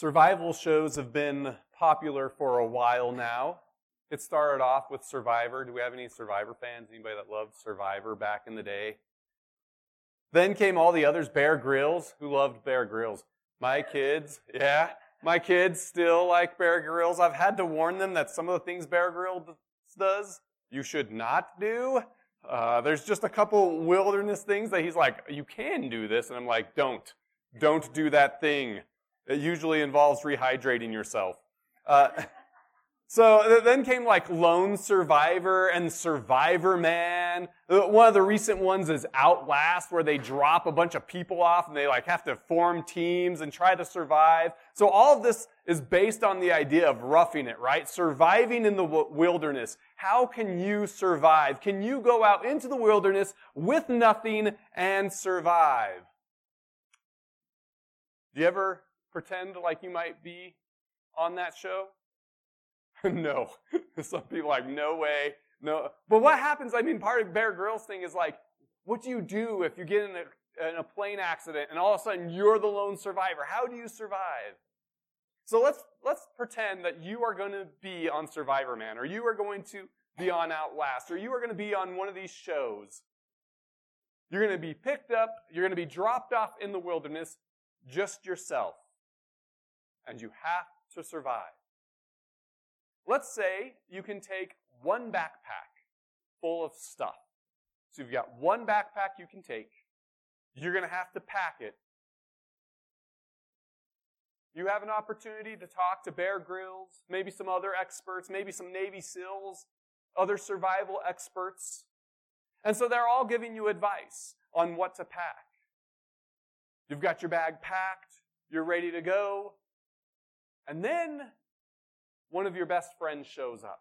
Survival shows have been popular for a while now. It started off with Survivor. Do we have any Survivor fans? Anybody that loved Survivor back in the day? Then came all the others, Bear Grylls. Who loved Bear Grylls? My kids, yeah. My kids still like Bear Grylls. I've had to warn them that some of the things Bear Grylls does, you should not do. Uh, there's just a couple wilderness things that he's like, you can do this. And I'm like, don't. Don't do that thing. It usually involves rehydrating yourself. Uh, so then came like Lone Survivor and Survivor Man. Uh, one of the recent ones is Outlast, where they drop a bunch of people off and they like have to form teams and try to survive. So all of this is based on the idea of roughing it, right? Surviving in the wilderness. How can you survive? Can you go out into the wilderness with nothing and survive? Do you ever pretend like you might be on that show? no. Some people like, no way, no. But what happens, I mean, part of Bear Grylls thing is like, what do you do if you get in a, in a plane accident and all of a sudden you're the lone survivor? How do you survive? So let's, let's pretend that you are going to be on Survivor Man, or you are going to be on Outlast, or you are going to be on one of these shows. You're going to be picked up, you're going to be dropped off in the wilderness, just yourself and you have to survive. Let's say you can take one backpack full of stuff. So you've got one backpack you can take. You're going to have to pack it. You have an opportunity to talk to Bear Grylls, maybe some other experts, maybe some Navy SEALs, other survival experts. And so they're all giving you advice on what to pack. You've got your bag packed. You're ready to go. And then one of your best friends shows up.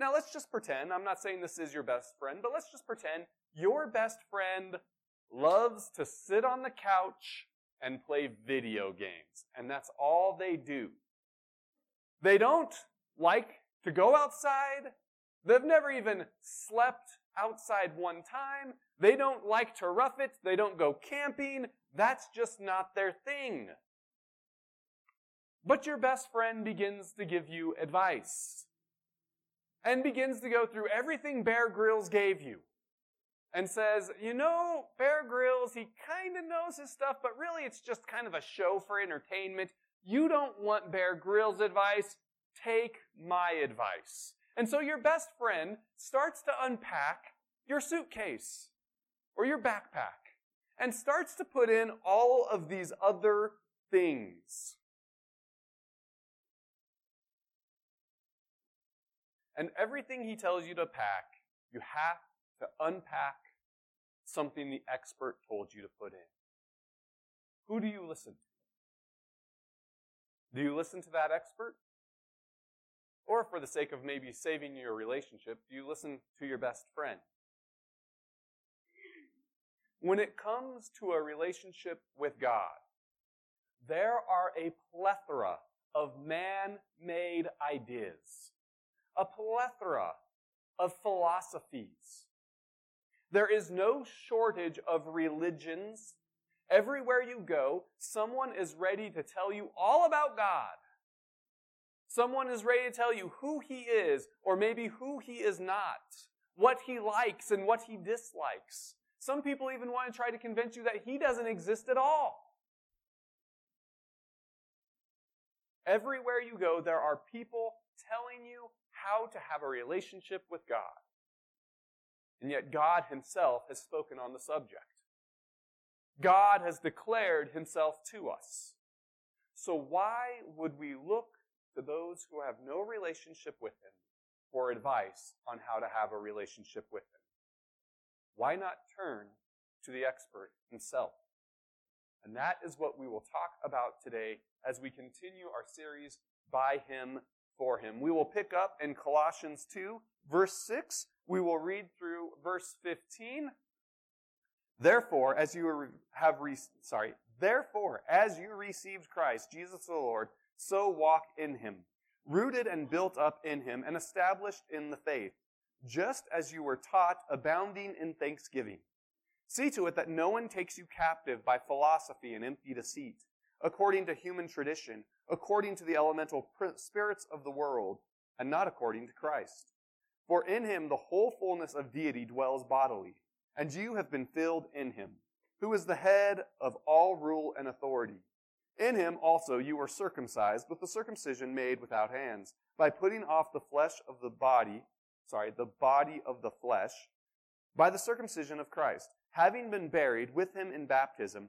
Now let's just pretend, I'm not saying this is your best friend, but let's just pretend your best friend loves to sit on the couch and play video games. And that's all they do. They don't like to go outside. They've never even slept outside one time. They don't like to rough it. They don't go camping. That's just not their thing. But your best friend begins to give you advice and begins to go through everything Bear Grylls gave you and says, you know, Bear Grylls, he kind of knows his stuff, but really it's just kind of a show for entertainment. You don't want Bear Grylls advice. Take my advice. And so your best friend starts to unpack your suitcase or your backpack and starts to put in all of these other things. And everything he tells you to pack, you have to unpack something the expert told you to put in. Who do you listen to? Do you listen to that expert? Or for the sake of maybe saving your relationship, do you listen to your best friend? When it comes to a relationship with God, there are a plethora of man-made ideas a plethora of philosophies. There is no shortage of religions. Everywhere you go, someone is ready to tell you all about God. Someone is ready to tell you who he is, or maybe who he is not, what he likes and what he dislikes. Some people even want to try to convince you that he doesn't exist at all. Everywhere you go, there are people telling you how to have a relationship with God. And yet God himself has spoken on the subject. God has declared himself to us. So why would we look to those who have no relationship with him for advice on how to have a relationship with him? Why not turn to the expert himself? And that is what we will talk about today as we continue our series by him for him. We will pick up in Colossians 2, verse 6. We will read through verse 15. Therefore, as you have, re- sorry, therefore, as you received Christ, Jesus the Lord, so walk in him, rooted and built up in him, and established in the faith, just as you were taught, abounding in thanksgiving. See to it that no one takes you captive by philosophy and empty deceit according to human tradition, according to the elemental spirits of the world, and not according to Christ. For in him the whole fullness of deity dwells bodily, and you have been filled in him, who is the head of all rule and authority. In him also you were circumcised with the circumcision made without hands, by putting off the flesh of the body, sorry, the body of the flesh, by the circumcision of Christ, having been buried with him in baptism,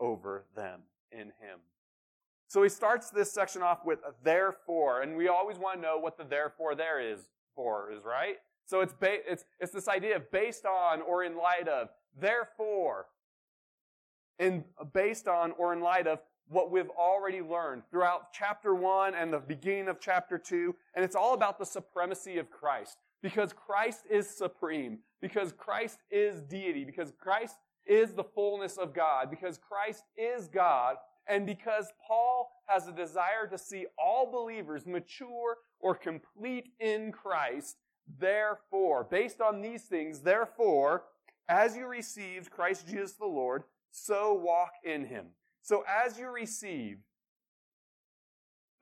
over them in him. So he starts this section off with therefore, and we always want to know what the therefore there is for is, right? So it's, ba- it's, it's this idea of based on or in light of, therefore, and based on or in light of what we've already learned throughout chapter one and the beginning of chapter two. And it's all about the supremacy of Christ. Because Christ is supreme. Because Christ is deity. Because Christ is the fullness of God. Because Christ is God. And because Paul has a desire to see all believers mature or complete in Christ, therefore, based on these things, therefore, as you received Christ Jesus the Lord, so walk in him. So as you received,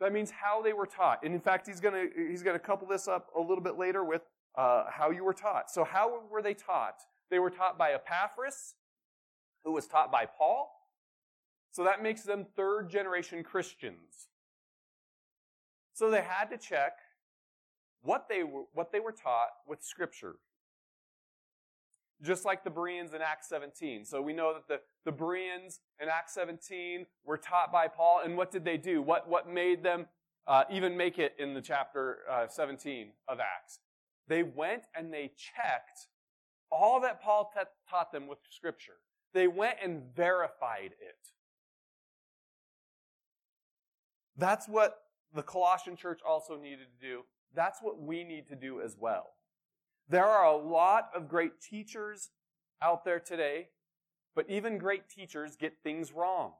that means how they were taught. And in fact, he's going to he's to couple this up a little bit later with uh, how you were taught. So how were they taught? They were taught by Epaphras, who was taught by Paul. So that makes them third generation Christians. So they had to check what they were, what they were taught with Scripture just like the Bereans in Acts 17. So we know that the, the Bereans in Acts 17 were taught by Paul, and what did they do? What, what made them uh, even make it in the chapter uh, 17 of Acts? They went and they checked all that Paul t- taught them with Scripture. They went and verified it. That's what the Colossian church also needed to do. That's what we need to do as well. There are a lot of great teachers out there today, but even great teachers get things wrong.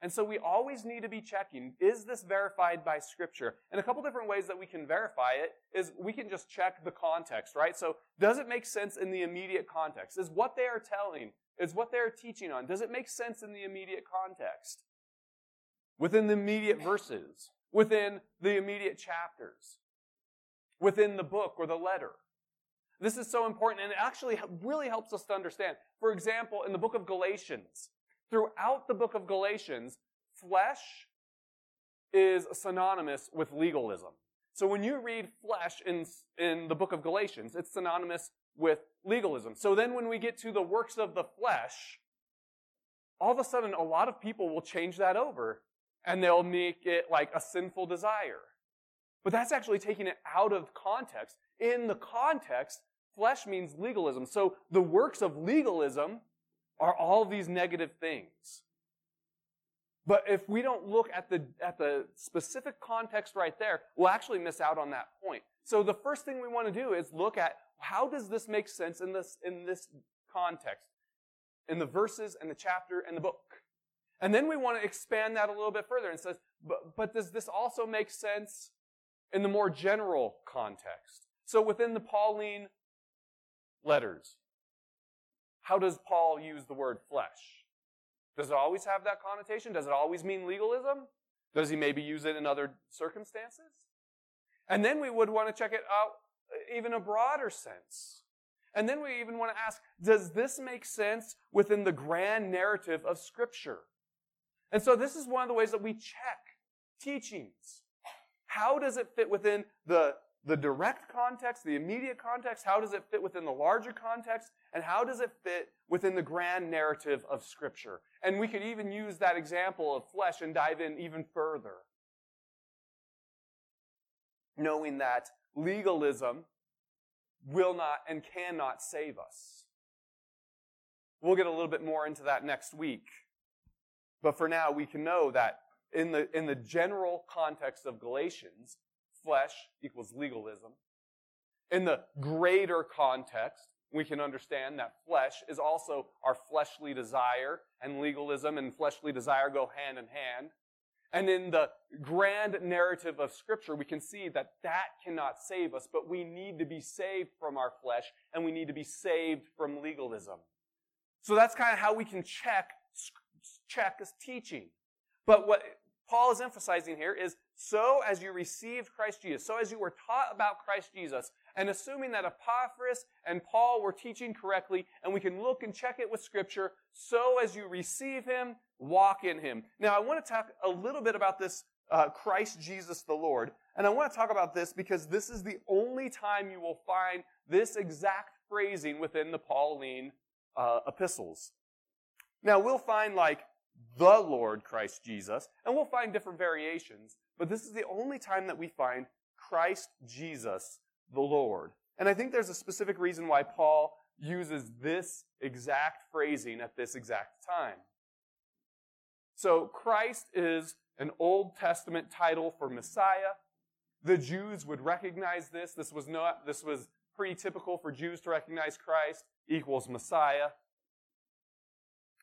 And so we always need to be checking, is this verified by scripture? And a couple different ways that we can verify it is we can just check the context, right? So does it make sense in the immediate context? Is what they are telling, is what they are teaching on, does it make sense in the immediate context? Within the immediate verses, within the immediate chapters, within the book or the letter. This is so important and it actually really helps us to understand. For example, in the book of Galatians, throughout the book of Galatians, flesh is synonymous with legalism. So when you read flesh in, in the book of Galatians, it's synonymous with legalism. So then when we get to the works of the flesh, all of a sudden a lot of people will change that over and they'll make it like a sinful desire. But that's actually taking it out of context. In the context, flesh means legalism. So the works of legalism are all these negative things. But if we don't look at the, at the specific context right there, we'll actually miss out on that point. So the first thing we want to do is look at how does this make sense in this, in this context? In the verses and the chapter and the book. And then we want to expand that a little bit further and says, but, but does this also make sense in the more general context? So within the Pauline letters. How does Paul use the word flesh? Does it always have that connotation? Does it always mean legalism? Does he maybe use it in other circumstances? And then we would want to check it out even a broader sense. And then we even want to ask, does this make sense within the grand narrative of Scripture? And so this is one of the ways that we check teachings. How does it fit within the the direct context, the immediate context, how does it fit within the larger context, and how does it fit within the grand narrative of Scripture? And we could even use that example of flesh and dive in even further. Knowing that legalism will not and cannot save us. We'll get a little bit more into that next week. But for now, we can know that in the, in the general context of Galatians, flesh equals legalism. In the greater context, we can understand that flesh is also our fleshly desire, and legalism and fleshly desire go hand in hand. And in the grand narrative of Scripture, we can see that that cannot save us, but we need to be saved from our flesh, and we need to be saved from legalism. So that's kind of how we can check, check as teaching. But what Paul is emphasizing here is so as you received Christ Jesus, so as you were taught about Christ Jesus, and assuming that Epaphras and Paul were teaching correctly, and we can look and check it with Scripture, so as you receive Him, walk in Him. Now, I want to talk a little bit about this uh, Christ Jesus the Lord, and I want to talk about this because this is the only time you will find this exact phrasing within the Pauline uh, epistles. Now, we'll find like the Lord Christ Jesus, and we'll find different variations, but this is the only time that we find Christ Jesus the Lord. And I think there's a specific reason why Paul uses this exact phrasing at this exact time. So Christ is an Old Testament title for Messiah. The Jews would recognize this. This was not, this was pretty typical for Jews to recognize Christ equals Messiah.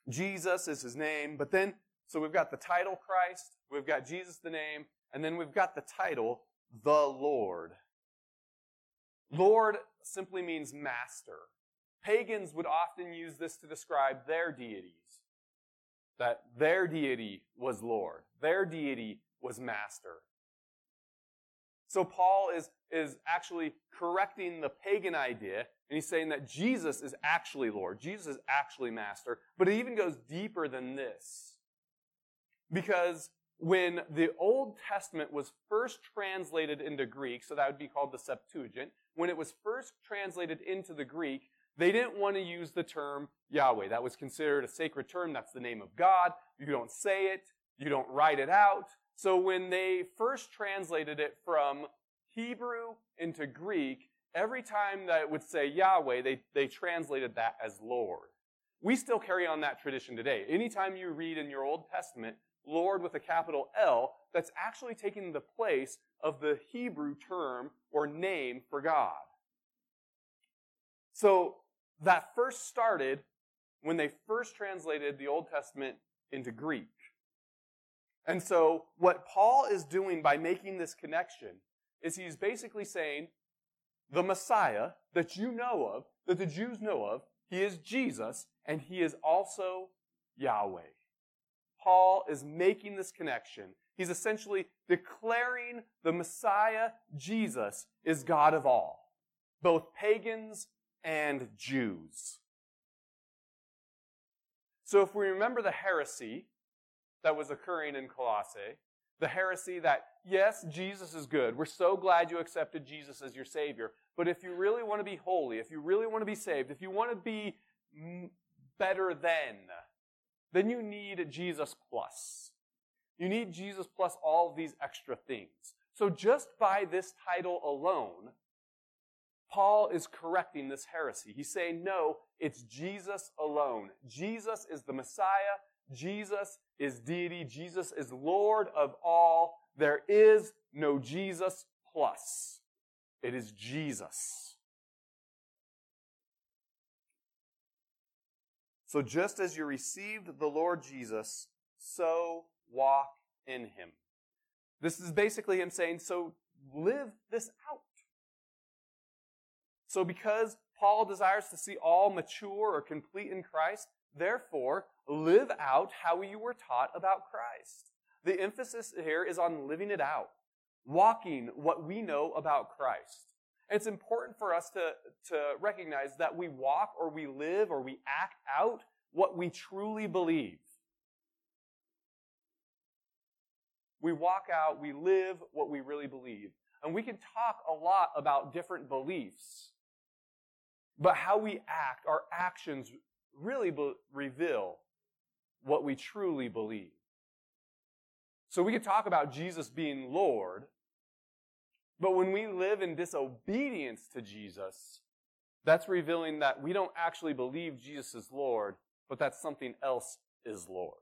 Jesus is his name, but then, so we've got the title Christ, we've got Jesus the name, and then we've got the title, the Lord. Lord simply means master. Pagans would often use this to describe their deities. That their deity was Lord. Their deity was master. So Paul is, is actually correcting the pagan idea, and he's saying that Jesus is actually Lord. Jesus is actually master. But it even goes deeper than this. Because when the Old Testament was first translated into Greek, so that would be called the Septuagint, when it was first translated into the Greek, they didn't want to use the term Yahweh. That was considered a sacred term. That's the name of God. You don't say it. You don't write it out. So when they first translated it from Hebrew into Greek, every time that it would say Yahweh, they, they translated that as Lord. We still carry on that tradition today. Anytime you read in your Old Testament, Lord with a capital L, that's actually taking the place of the Hebrew term or name for God. So that first started when they first translated the Old Testament into Greek. And so what Paul is doing by making this connection is he's basically saying the Messiah that you know of, that the Jews know of, he is Jesus and he is also Yahweh. Paul is making this connection. He's essentially declaring the Messiah, Jesus, is God of all, both pagans and Jews. So if we remember the heresy that was occurring in Colossae, the heresy that, yes, Jesus is good. We're so glad you accepted Jesus as your Savior. But if you really want to be holy, if you really want to be saved, if you want to be better than, then you need Jesus plus. You need Jesus plus all these extra things. So just by this title alone, Paul is correcting this heresy. He's saying, no, it's Jesus alone. Jesus is the Messiah. Jesus is deity. Jesus is Lord of all. There is no Jesus plus. It is Jesus. So just as you received the Lord Jesus, so walk in him. This is basically him saying, so live this out. So because Paul desires to see all mature or complete in Christ, therefore live out how you were taught about Christ. The emphasis here is on living it out, walking what we know about Christ. It's important for us to, to recognize that we walk or we live or we act out what we truly believe. We walk out, we live what we really believe. And we can talk a lot about different beliefs. But how we act, our actions really be- reveal what we truly believe. So we can talk about Jesus being Lord, but when we live in disobedience to Jesus, that's revealing that we don't actually believe Jesus is Lord, but that something else is Lord.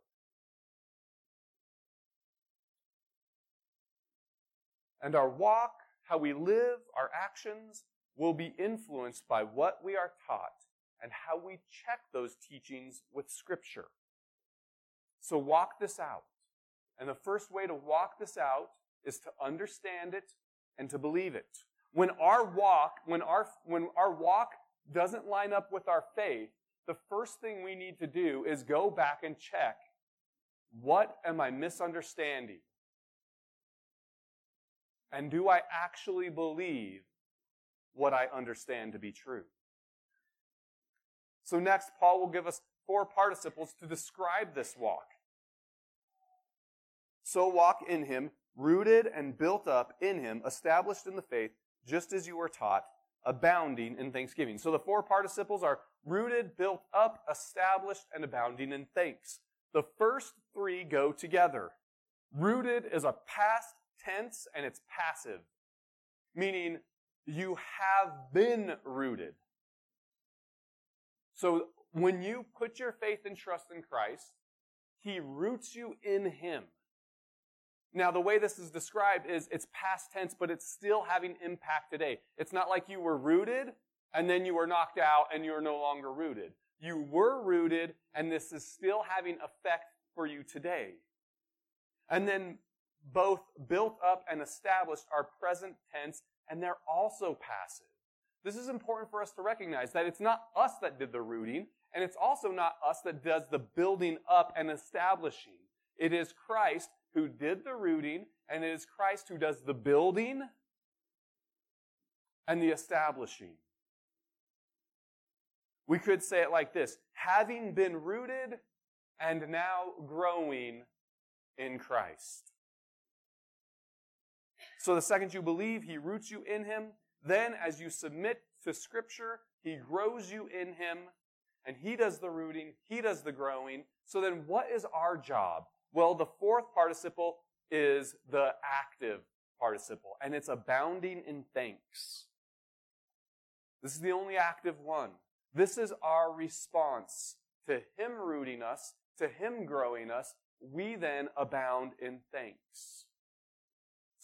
And our walk, how we live, our actions will be influenced by what we are taught and how we check those teachings with Scripture. So walk this out. And the first way to walk this out is to understand it and to believe it. When our walk, when our, when our walk doesn't line up with our faith, the first thing we need to do is go back and check what am I misunderstanding? And do I actually believe what I understand to be true? So next, Paul will give us four participles to describe this walk. So walk in him, rooted and built up in him, established in the faith, just as you were taught, abounding in thanksgiving. So the four participles are rooted, built up, established, and abounding in thanks. The first three go together. Rooted is a past tense and it's passive, meaning you have been rooted. So when you put your faith and trust in Christ, He roots you in Him. Now, the way this is described is it's past tense, but it's still having impact today. It's not like you were rooted and then you were knocked out and you're no longer rooted. You were rooted and this is still having effect for you today. And then both built up and established are present tense and they're also passive. This is important for us to recognize that it's not us that did the rooting and it's also not us that does the building up and establishing. It is Christ who did the rooting, and it is Christ who does the building and the establishing. We could say it like this having been rooted and now growing in Christ. So the second you believe, He roots you in Him. Then, as you submit to Scripture, He grows you in Him, and He does the rooting, He does the growing. So then, what is our job? Well, the fourth participle is the active participle, and it's abounding in thanks. This is the only active one. This is our response to Him rooting us, to Him growing us. We then abound in thanks.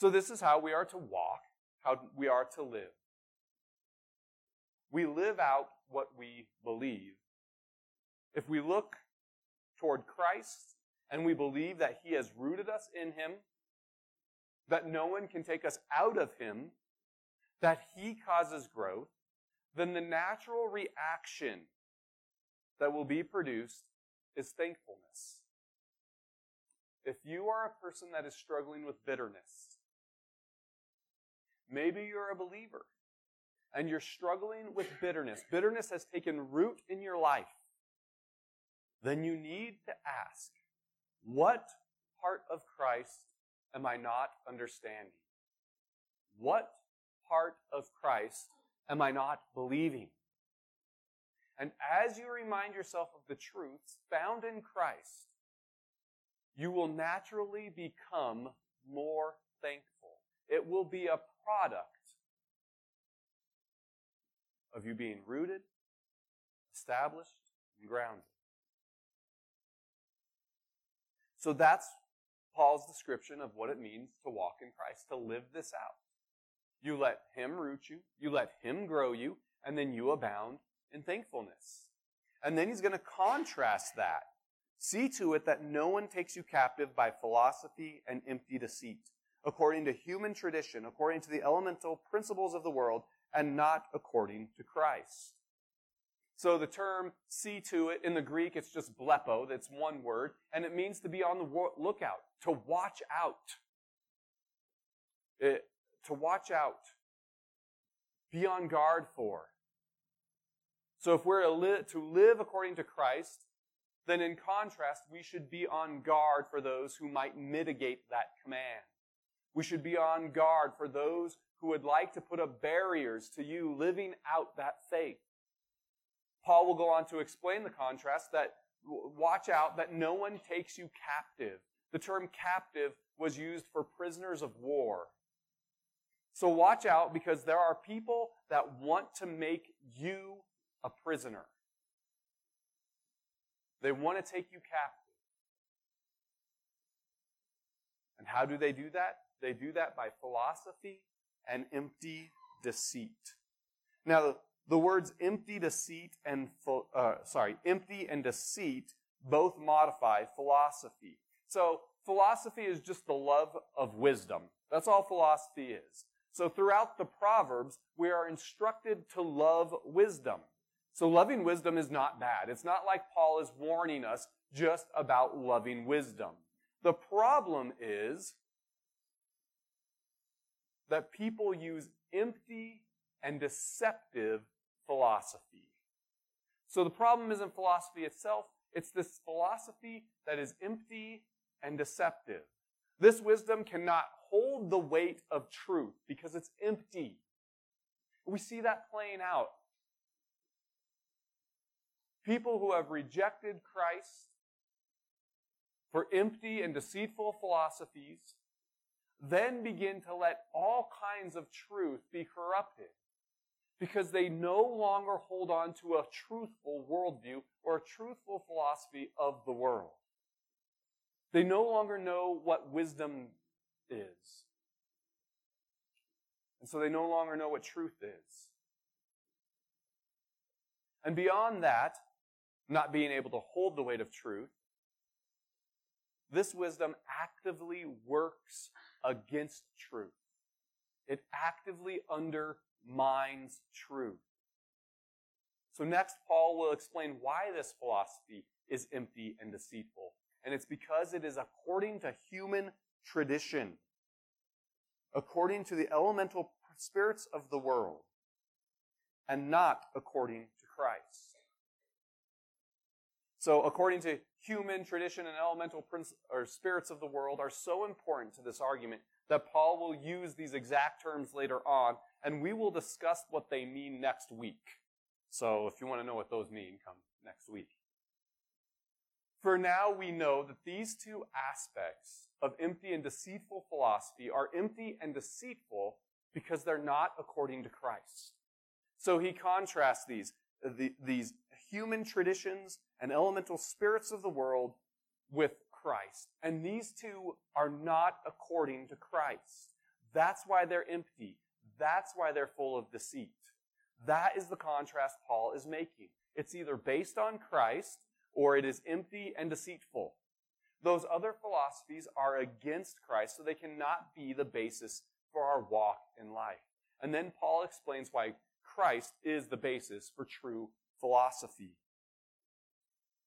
So this is how we are to walk, how we are to live. We live out what we believe. If we look toward Christ, and we believe that He has rooted us in Him, that no one can take us out of Him, that He causes growth, then the natural reaction that will be produced is thankfulness. If you are a person that is struggling with bitterness, maybe you're a believer and you're struggling with bitterness, bitterness has taken root in your life, then you need to ask, what part of Christ am I not understanding? What part of Christ am I not believing? And as you remind yourself of the truths found in Christ, you will naturally become more thankful. It will be a product of you being rooted, established, and grounded. So that's Paul's description of what it means to walk in Christ, to live this out. You let Him root you, you let Him grow you, and then you abound in thankfulness. And then he's going to contrast that. See to it that no one takes you captive by philosophy and empty deceit, according to human tradition, according to the elemental principles of the world, and not according to Christ. So the term see to it in the Greek, it's just blepo, that's one word, and it means to be on the lookout, to watch out. It, to watch out. Be on guard for. So if we're to live according to Christ, then in contrast, we should be on guard for those who might mitigate that command. We should be on guard for those who would like to put up barriers to you living out that faith. Paul will go on to explain the contrast that watch out that no one takes you captive. The term captive was used for prisoners of war. So watch out because there are people that want to make you a prisoner. They want to take you captive. And how do they do that? They do that by philosophy and empty deceit. Now, the words empty deceit and, uh, sorry, empty and deceit both modify philosophy. So, philosophy is just the love of wisdom. That's all philosophy is. So throughout the Proverbs, we are instructed to love wisdom. So loving wisdom is not bad. It's not like Paul is warning us just about loving wisdom. The problem is that people use empty and deceptive philosophy. So the problem isn't philosophy itself, it's this philosophy that is empty and deceptive. This wisdom cannot hold the weight of truth because it's empty. We see that playing out. People who have rejected Christ for empty and deceitful philosophies then begin to let all kinds of truth be corrupted because they no longer hold on to a truthful worldview or a truthful philosophy of the world. They no longer know what wisdom is. And so they no longer know what truth is. And beyond that, not being able to hold the weight of truth, this wisdom actively works against truth. It actively undermines truth. So next, Paul will explain why this philosophy is empty and deceitful. And it's because it is according to human tradition, according to the elemental spirits of the world, and not according to Christ. So, according to human tradition and elemental or spirits of the world are so important to this argument that Paul will use these exact terms later on, and we will discuss what they mean next week. So, if you want to know what those mean, come next week. For now, we know that these two aspects of empty and deceitful philosophy are empty and deceitful because they're not according to Christ. So he contrasts these, the, these human traditions and elemental spirits of the world with Christ. And these two are not according to Christ. That's why they're empty. That's why they're full of deceit. That is the contrast Paul is making. It's either based on Christ or it is empty and deceitful. Those other philosophies are against Christ, so they cannot be the basis for our walk in life. And then Paul explains why Christ is the basis for true philosophy.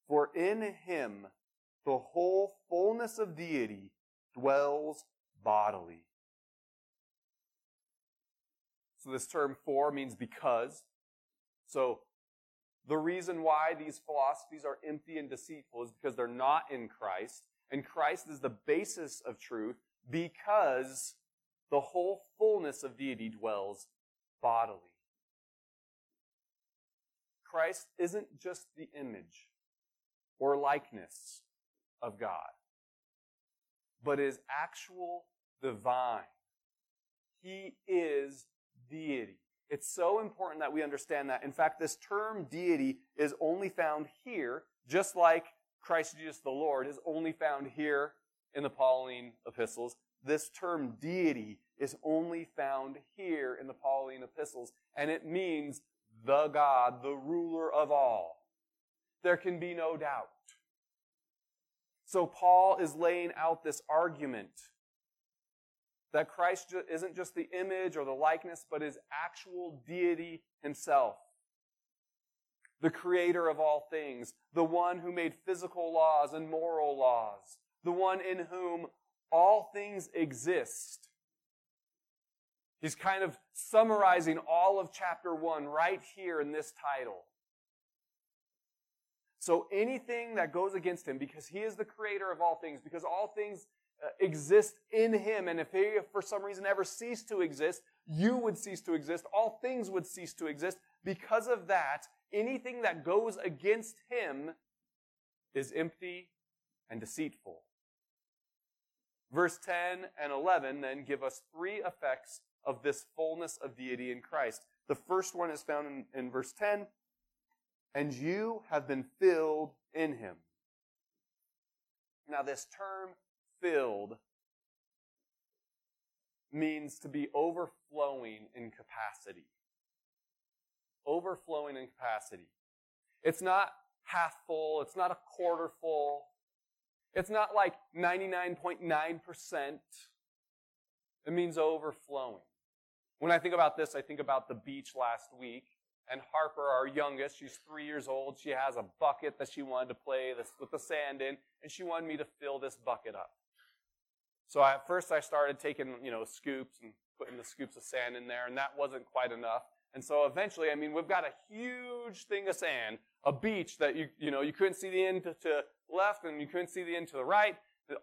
For in him the whole fullness of deity dwells bodily. So this term for means because. So the reason why these philosophies are empty and deceitful is because they're not in Christ, and Christ is the basis of truth because the whole fullness of deity dwells bodily. Christ isn't just the image or likeness of God, but is actual divine. He is deity. It's so important that we understand that. In fact, this term deity is only found here, just like Christ Jesus the Lord is only found here in the Pauline epistles. This term deity is only found here in the Pauline epistles, and it means the God, the ruler of all. There can be no doubt. So Paul is laying out this argument that Christ isn't just the image or the likeness, but is actual deity himself. The creator of all things, the one who made physical laws and moral laws, the one in whom all things exist. He's kind of summarizing all of chapter one right here in this title. So anything that goes against him, because he is the creator of all things, because all things uh, exist in him. And if he, for some reason, ever ceased to exist, you would cease to exist. All things would cease to exist. Because of that, anything that goes against him is empty and deceitful. Verse 10 and 11 then give us three effects of this fullness of deity in Christ. The first one is found in, in verse 10. And you have been filled in him. Now, this term filled means to be overflowing in capacity. Overflowing in capacity. It's not half full. It's not a quarter full. It's not like 99.9%. It means overflowing. When I think about this, I think about the beach last week. And Harper, our youngest, she's three years old. She has a bucket that she wanted to play this, with the sand in, and she wanted me to fill this bucket up. So at first I started taking, you know, scoops and putting the scoops of sand in there, and that wasn't quite enough. And so eventually, I mean, we've got a huge thing of sand, a beach that you, you know, you couldn't see the end to, to left and you couldn't see the end to the right,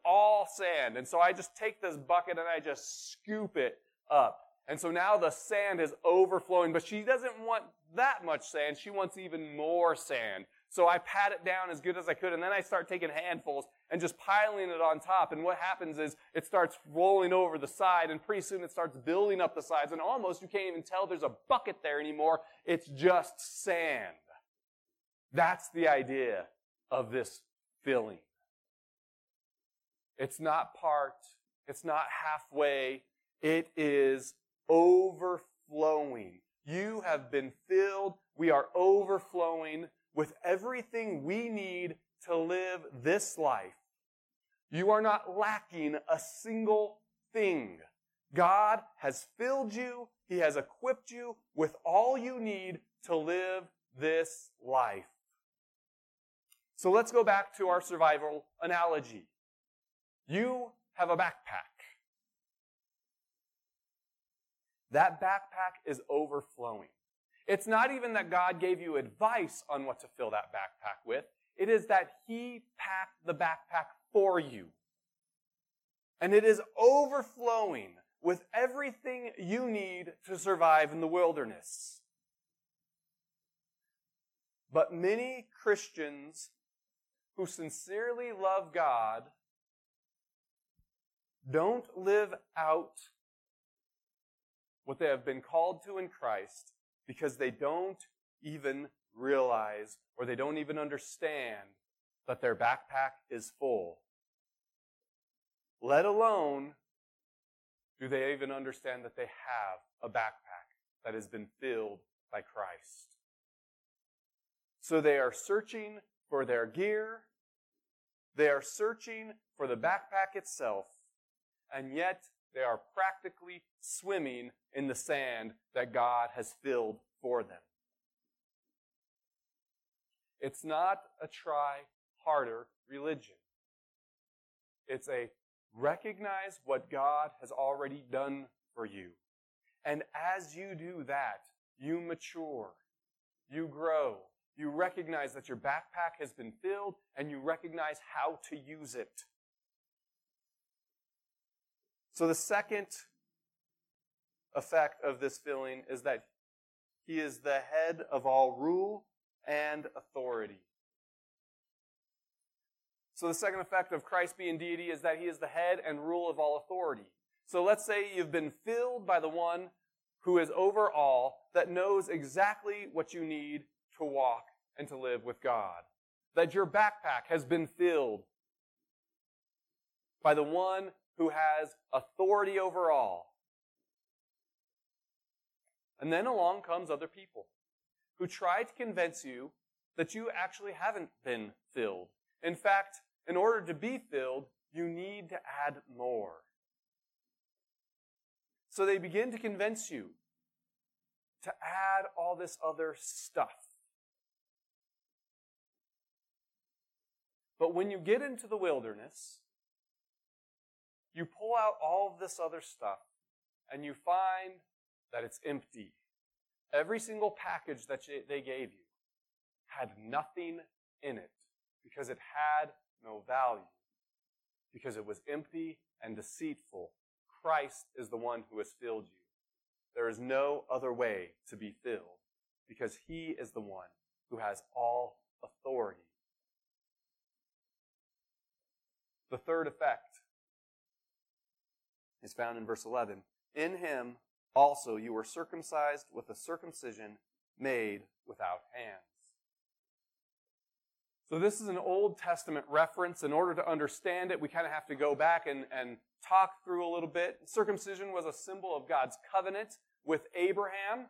all sand. And so I just take this bucket and I just scoop it up. And so now the sand is overflowing, but she doesn't want that much sand. She wants even more sand. So I pat it down as good as I could, and then I start taking handfuls and just piling it on top. And what happens is it starts rolling over the side, and pretty soon it starts building up the sides, and almost you can't even tell there's a bucket there anymore. It's just sand. That's the idea of this filling. It's not part, it's not halfway, it is overflowing. You have been filled, we are overflowing with everything we need to live this life. You are not lacking a single thing. God has filled you. He has equipped you with all you need to live this life. So let's go back to our survival analogy. You have a backpack. That backpack is overflowing. It's not even that God gave you advice on what to fill that backpack with. It is that He packed the backpack for you. And it is overflowing with everything you need to survive in the wilderness. But many Christians who sincerely love God don't live out what they have been called to in Christ because they don't even realize or they don't even understand that their backpack is full. Let alone do they even understand that they have a backpack that has been filled by Christ. So they are searching for their gear. They are searching for the backpack itself. And yet they are practically swimming in the sand that God has filled for them. It's not a try harder religion. It's a recognize what God has already done for you. And as you do that, you mature, you grow, you recognize that your backpack has been filled, and you recognize how to use it. So the second effect of this filling is that he is the head of all rule and authority. So the second effect of Christ being deity is that he is the head and rule of all authority. So let's say you've been filled by the one who is over all, that knows exactly what you need to walk and to live with God. That your backpack has been filled by the one who has authority over all. And then along comes other people who try to convince you that you actually haven't been filled. In fact, in order to be filled, you need to add more. So they begin to convince you to add all this other stuff. But when you get into the wilderness, you pull out all of this other stuff and you find that it's empty. Every single package that they gave you had nothing in it because it had no value, because it was empty and deceitful. Christ is the one who has filled you. There is no other way to be filled because he is the one who has all authority. The third effect is found in verse 11. In him also you were circumcised with a circumcision made without hands. So this is an Old Testament reference. In order to understand it, we kind of have to go back and, and talk through a little bit. Circumcision was a symbol of God's covenant with Abraham.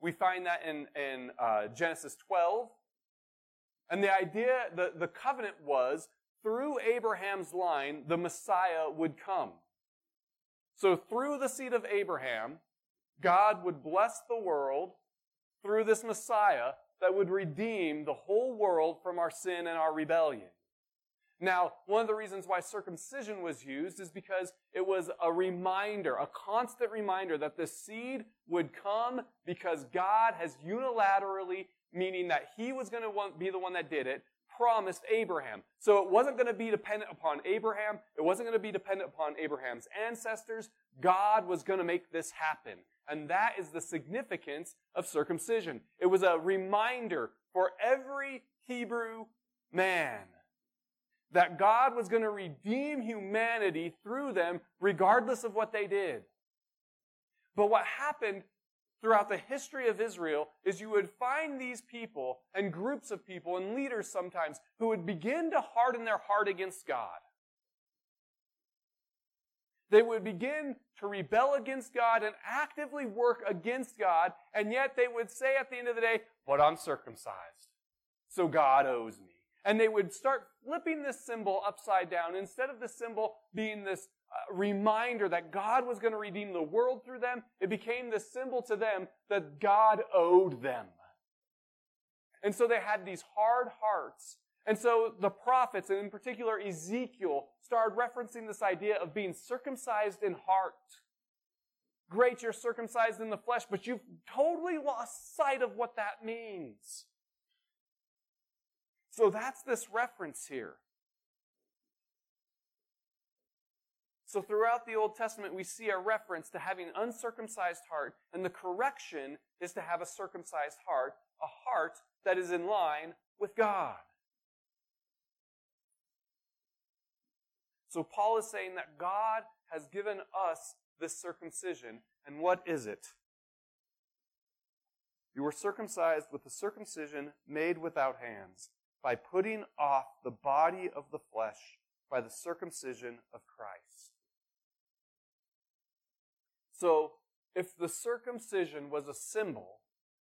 We find that in, in uh, Genesis 12. And the idea, the, the covenant was through Abraham's line, the Messiah would come. So through the seed of Abraham, God would bless the world through this Messiah that would redeem the whole world from our sin and our rebellion. Now, one of the reasons why circumcision was used is because it was a reminder, a constant reminder that the seed would come because God has unilaterally, meaning that He was going to be the one that did it, promised Abraham. So it wasn't going to be dependent upon Abraham. It wasn't going to be dependent upon Abraham's ancestors. God was going to make this happen. And that is the significance of circumcision. It was a reminder for every Hebrew man that God was going to redeem humanity through them regardless of what they did. But what happened throughout the history of Israel is you would find these people and groups of people and leaders sometimes who would begin to harden their heart against God. They would begin to rebel against God and actively work against God, and yet they would say at the end of the day, but I'm circumcised. So God owes me. And they would start flipping this symbol upside down. Instead of the symbol being this uh, reminder that God was going to redeem the world through them, it became the symbol to them that God owed them. And so they had these hard hearts and so the prophets, and in particular Ezekiel, started referencing this idea of being circumcised in heart. Great, you're circumcised in the flesh, but you've totally lost sight of what that means. So that's this reference here. So throughout the Old Testament, we see a reference to having an uncircumcised heart, and the correction is to have a circumcised heart, a heart that is in line with God. So Paul is saying that God has given us this circumcision. And what is it? You were circumcised with the circumcision made without hands, by putting off the body of the flesh by the circumcision of Christ. So, if the circumcision was a symbol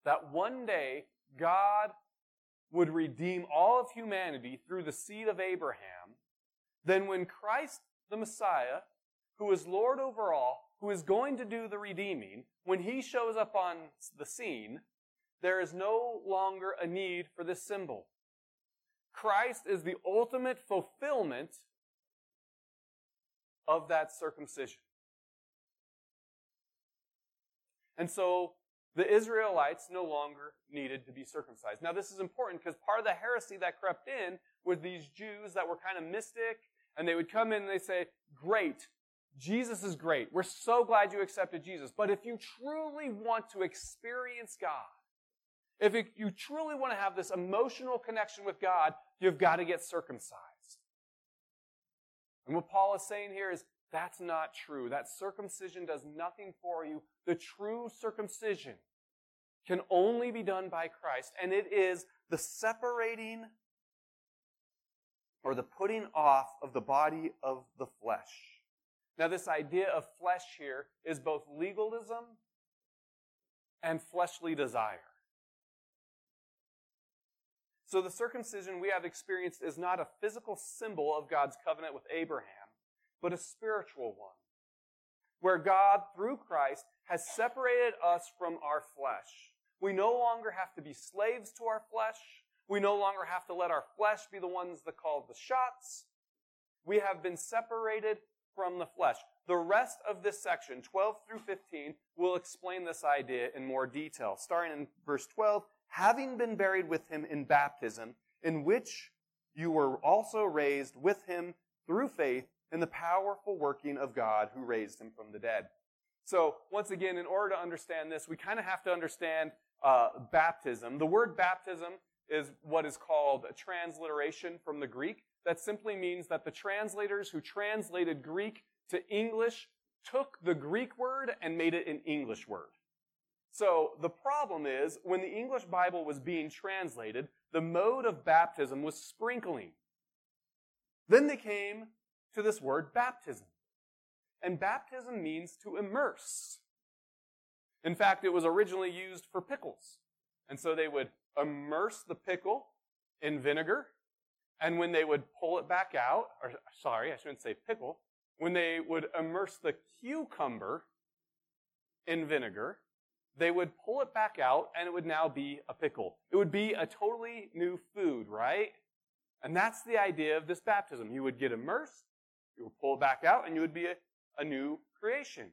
that one day God would redeem all of humanity through the seed of Abraham, then when Christ the Messiah, who is Lord over all, who is going to do the redeeming, when he shows up on the scene, there is no longer a need for this symbol. Christ is the ultimate fulfillment of that circumcision. And so the Israelites no longer needed to be circumcised. Now this is important because part of the heresy that crept in was these Jews that were kind of mystic and they would come in and they say, great, Jesus is great. We're so glad you accepted Jesus. But if you truly want to experience God, if you truly want to have this emotional connection with God, you've got to get circumcised. And what Paul is saying here is that's not true. That circumcision does nothing for you. The true circumcision can only be done by Christ, and it is the separating or the putting off of the body of the flesh. Now, this idea of flesh here is both legalism and fleshly desire. So, the circumcision we have experienced is not a physical symbol of God's covenant with Abraham, but a spiritual one, where God, through Christ, has separated us from our flesh. We no longer have to be slaves to our flesh. We no longer have to let our flesh be the ones that call the shots. We have been separated from the flesh. The rest of this section, 12 through 15, will explain this idea in more detail. Starting in verse 12, having been buried with him in baptism, in which you were also raised with him through faith in the powerful working of God who raised him from the dead. So, once again, in order to understand this, we kind of have to understand uh, baptism. The word baptism is what is called a transliteration from the Greek. That simply means that the translators who translated Greek to English took the Greek word and made it an English word. So the problem is, when the English Bible was being translated, the mode of baptism was sprinkling. Then they came to this word baptism. And baptism means to immerse. In fact, it was originally used for pickles. And so they would immerse the pickle in vinegar, and when they would pull it back out, or sorry, I shouldn't say pickle, when they would immerse the cucumber in vinegar, they would pull it back out and it would now be a pickle. It would be a totally new food, right? And that's the idea of this baptism. You would get immersed, you would pull it back out, and you would be a, a new creation.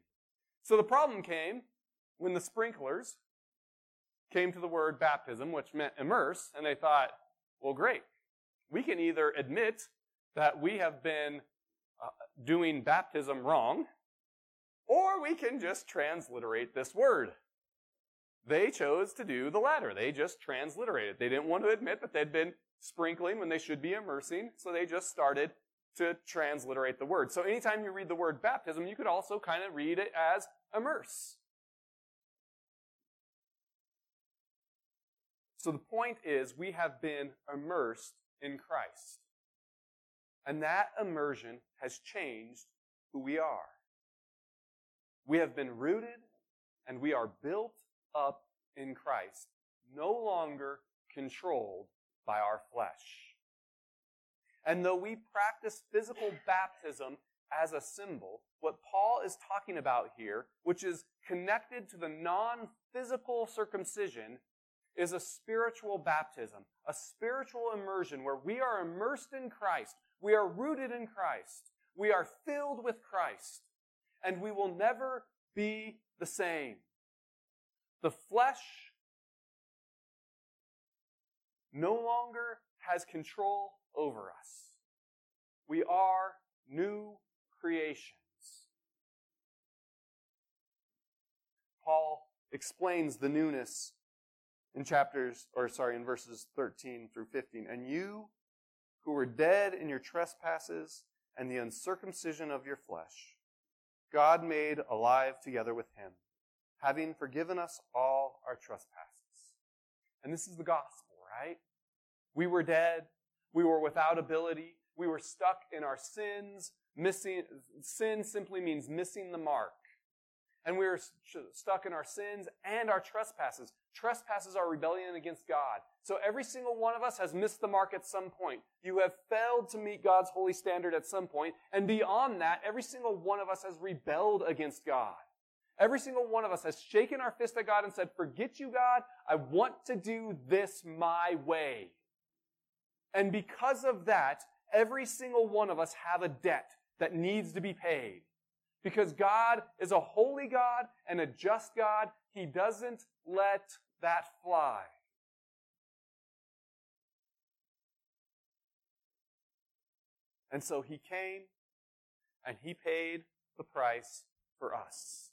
So the problem came when the sprinklers came to the word baptism, which meant immerse, and they thought, well, great. We can either admit that we have been uh, doing baptism wrong, or we can just transliterate this word. They chose to do the latter. They just transliterated. They didn't want to admit that they'd been sprinkling when they should be immersing, so they just started to transliterate the word. So anytime you read the word baptism, you could also kind of read it as immerse. So the point is, we have been immersed in Christ. And that immersion has changed who we are. We have been rooted and we are built up in Christ, no longer controlled by our flesh. And though we practice physical baptism as a symbol, what Paul is talking about here, which is connected to the non-physical circumcision, is a spiritual baptism, a spiritual immersion where we are immersed in Christ, we are rooted in Christ, we are filled with Christ, and we will never be the same. The flesh no longer has control over us. We are new creations. Paul explains the newness in chapters, or sorry, in verses 13 through 15. And you who were dead in your trespasses and the uncircumcision of your flesh, God made alive together with him, having forgiven us all our trespasses. And this is the gospel, right? We were dead. We were without ability. We were stuck in our sins. Missing, sin simply means missing the mark and we are stuck in our sins and our trespasses. Trespasses are rebellion against God. So every single one of us has missed the mark at some point. You have failed to meet God's holy standard at some point, and beyond that, every single one of us has rebelled against God. Every single one of us has shaken our fist at God and said, forget you, God. I want to do this my way. And because of that, every single one of us have a debt that needs to be paid. Because God is a holy God and a just God. He doesn't let that fly. And so he came and he paid the price for us.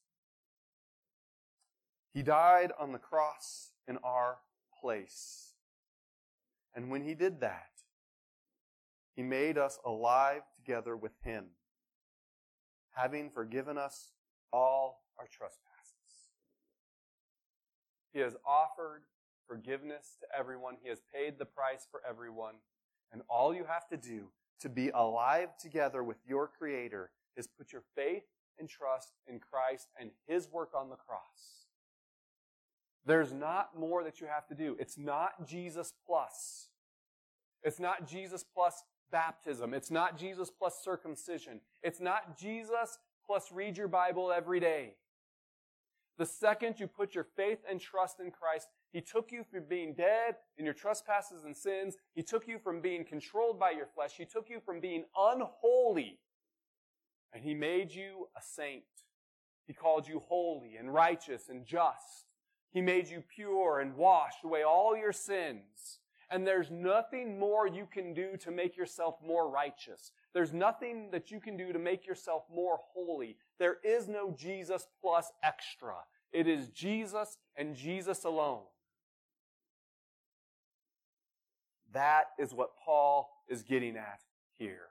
He died on the cross in our place. And when he did that, he made us alive together with him having forgiven us all our trespasses. He has offered forgiveness to everyone. He has paid the price for everyone. And all you have to do to be alive together with your Creator is put your faith and trust in Christ and His work on the cross. There's not more that you have to do. It's not Jesus plus. It's not Jesus plus baptism. It's not Jesus plus circumcision. It's not Jesus plus read your Bible every day. The second you put your faith and trust in Christ, He took you from being dead in your trespasses and sins. He took you from being controlled by your flesh. He took you from being unholy. And He made you a saint. He called you holy and righteous and just. He made you pure and washed away all your sins. And there's nothing more you can do to make yourself more righteous. There's nothing that you can do to make yourself more holy. There is no Jesus plus extra. It is Jesus and Jesus alone. That is what Paul is getting at here.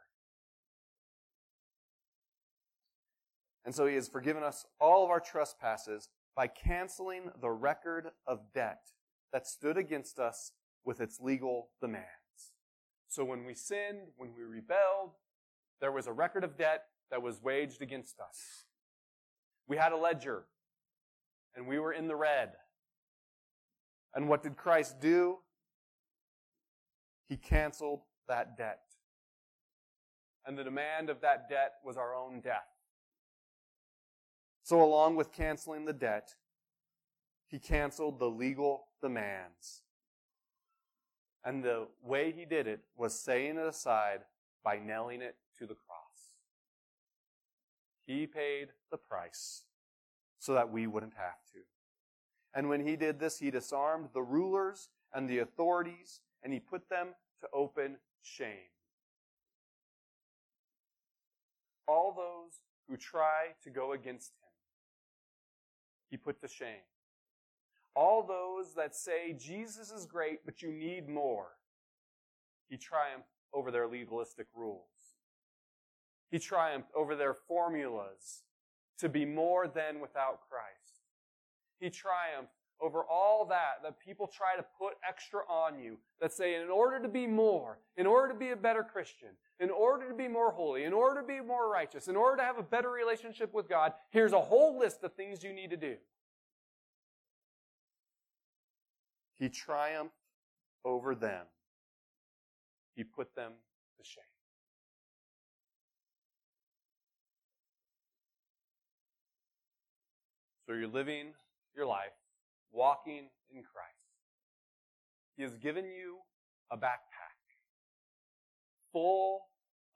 And so he has forgiven us all of our trespasses by canceling the record of debt that stood against us with its legal demands. So when we sinned, when we rebelled, there was a record of debt that was waged against us. We had a ledger, and we were in the red. And what did Christ do? He canceled that debt. And the demand of that debt was our own death. So, along with canceling the debt, he canceled the legal demands. And the way he did it was saying it aside by nailing it to the cross. He paid the price so that we wouldn't have to. And when he did this, he disarmed the rulers and the authorities, and he put them to open shame. All those who try to go against he put to shame. All those that say Jesus is great, but you need more, he triumphed over their legalistic rules. He triumphed over their formulas to be more than without Christ. He triumphed over all that that people try to put extra on you that say in order to be more, in order to be a better Christian, in order to be more holy, in order to be more righteous, in order to have a better relationship with God, here's a whole list of things you need to do. He triumphed over them. He put them to shame. So you're living your life walking in Christ. He has given you a backpack full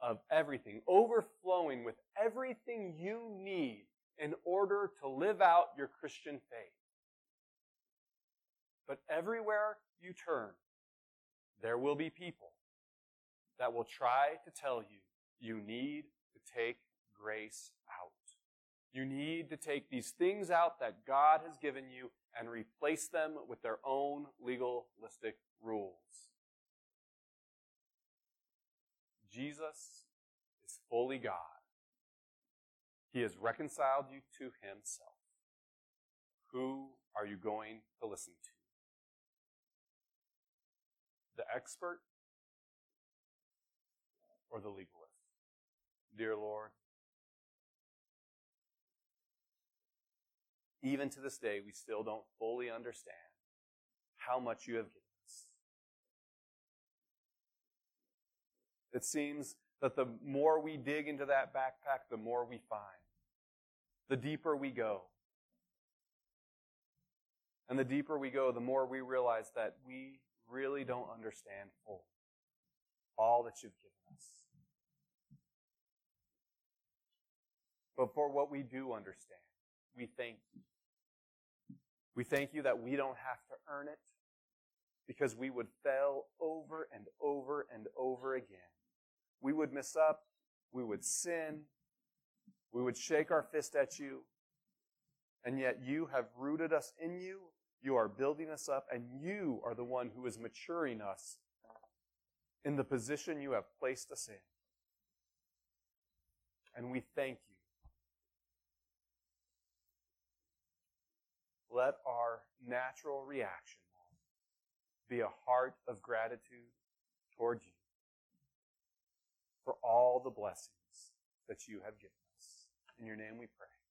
of everything, overflowing with everything you need in order to live out your Christian faith. But everywhere you turn, there will be people that will try to tell you you need to take grace out. You need to take these things out that God has given you and replace them with their own legalistic rules. Jesus is fully God. He has reconciled you to himself. Who are you going to listen to? The expert or the legalist? Dear Lord, even to this day, we still don't fully understand how much you have given us. It seems that the more we dig into that backpack, the more we find. The deeper we go. And the deeper we go, the more we realize that we really don't understand fully all that you've given us. But for what we do understand, we thank you. We thank you that we don't have to earn it because we would fail over and over and over again. We would mess up. We would sin. We would shake our fist at you. And yet you have rooted us in you. You are building us up and you are the one who is maturing us in the position you have placed us in. And we thank you. Let our natural reaction be a heart of gratitude toward you for all the blessings that you have given us. In your name we pray.